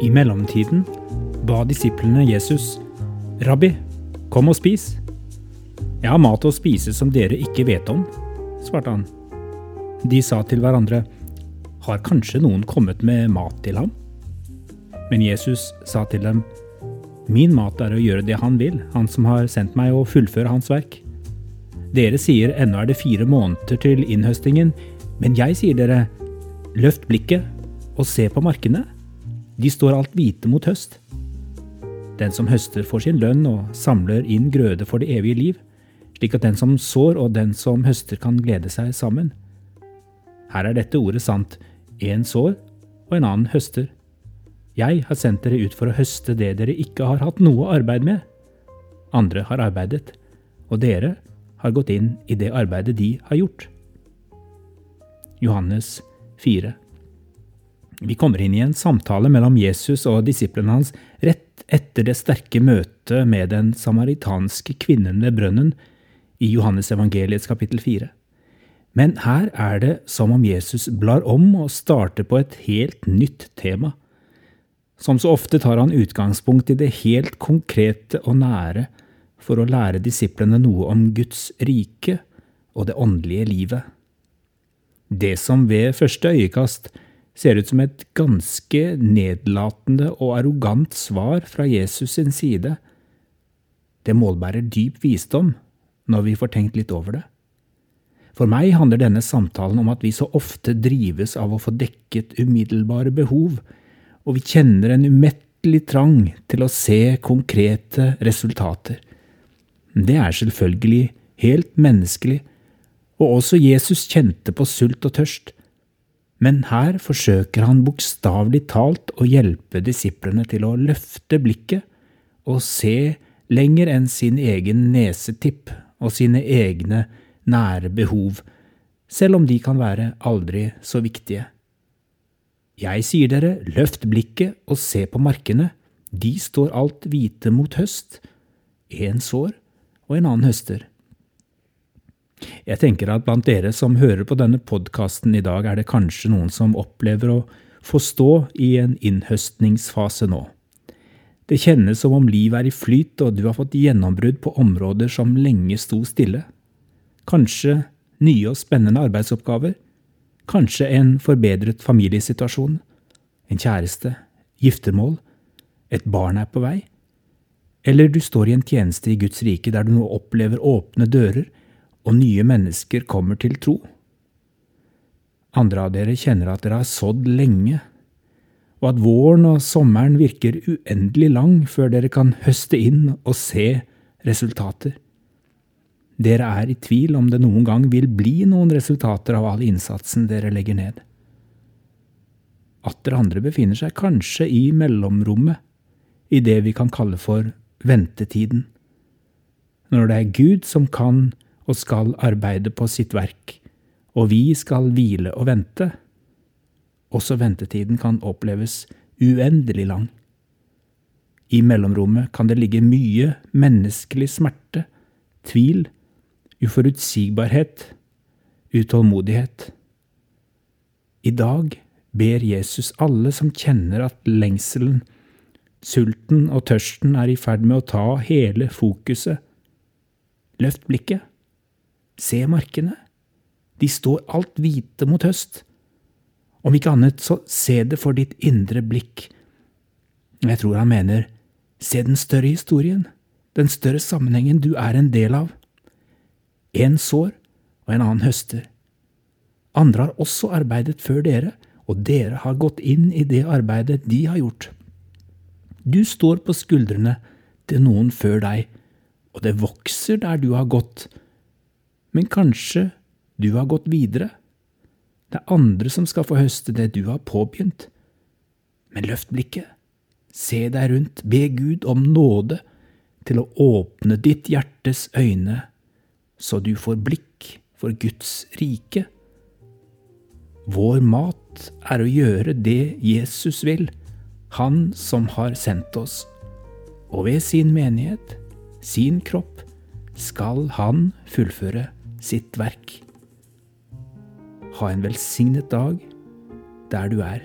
I mellomtiden ba disiplene Jesus, Rabbi, kom og spis. Jeg har mat å spise som dere ikke vet om, svarte han. De sa til hverandre, har kanskje noen kommet med mat til ham? Men Jesus sa til dem, min mat er å gjøre det han vil, han som har sendt meg å fullføre hans verk. Dere sier ennå er det fire måneder til innhøstingen, men jeg sier dere, løft blikket og se på markene. De står alt hvite mot høst. Den som høster får sin lønn og samler inn grøde for det evige liv, slik at den som sår og den som høster kan glede seg sammen. Her er dette ordet sant, én sår og en annen høster. Jeg har sendt dere ut for å høste det dere ikke har hatt noe arbeid med. Andre har arbeidet, og dere har gått inn i det arbeidet de har gjort. Johannes 4 Vi kommer inn i en samtale mellom Jesus og disiplene hans rett etter det sterke møtet med den samaritanske kvinnen ved brønnen i Johannes evangeliets kapittel 4. Men her er det som om Jesus blar om og starter på et helt nytt tema. Som så ofte tar han utgangspunkt i det helt konkrete og nære for å lære disiplene noe om Guds rike og det åndelige livet. Det som ved første øyekast ser ut som et ganske nedlatende og arrogant svar fra Jesus sin side, det målbærer dyp visdom når vi får tenkt litt over det. For meg handler denne samtalen om at vi så ofte drives av å få dekket umiddelbare behov, og vi kjenner en umettelig trang til å se konkrete resultater. Det er selvfølgelig helt menneskelig, og også Jesus kjente på sult og tørst. Men her forsøker han bokstavelig talt å hjelpe disiplene til å løfte blikket og se lenger enn sin egen nesetipp og sine egne nære behov, selv om de kan være aldri så viktige. Jeg sier dere, løft blikket og se på markene, de står alt hvite mot høst, én sår og en annen høster. Jeg tenker at blant dere som hører på denne podkasten i dag, er det kanskje noen som opplever å få stå i en innhøstningsfase nå. Det kjennes som om livet er i flyt, og du har fått gjennombrudd på områder som lenge sto stille. Kanskje nye og spennende arbeidsoppgaver. Kanskje en forbedret familiesituasjon. En kjæreste. Giftermål. Et barn er på vei. Eller du står i en tjeneste i Guds rike der du nå opplever åpne dører og nye mennesker kommer til tro. Andre av dere kjenner at dere har sådd lenge, og at våren og sommeren virker uendelig lang før dere kan høste inn og se resultater. Dere er i tvil om det noen gang vil bli noen resultater av all innsatsen dere legger ned. Atter andre befinner seg kanskje i mellomrommet, i det vi kan kalle for ventetiden. Når det er Gud som kan og skal arbeide på sitt verk, og vi skal hvile og vente. Også ventetiden kan oppleves uendelig lang. I mellomrommet kan det ligge mye menneskelig smerte, tvil, uforutsigbarhet, utålmodighet. I dag ber Jesus alle som kjenner at lengselen, sulten og tørsten er i ferd med å ta hele fokuset. Løft blikket. Se markene. De står alt hvite mot høst. Om ikke annet, så se det for ditt indre blikk. Jeg tror han mener, se den større historien, den større sammenhengen du er en del av. En sår og en annen høster. Andre har også arbeidet før dere, og dere har gått inn i det arbeidet de har gjort. Du står på skuldrene til noen før deg, og det vokser der du har gått, men kanskje du har gått videre. Det er andre som skal få høste det du har påbegynt. Men løft blikket, se deg rundt, be Gud om nåde til å åpne ditt hjertes øyne, så du får blikk for Guds rike. Vår mat er å gjøre det Jesus vil, Han som har sendt oss, og ved sin menighet, sin kropp, skal han fullføre sitt verk. Ha en velsignet dag der du er.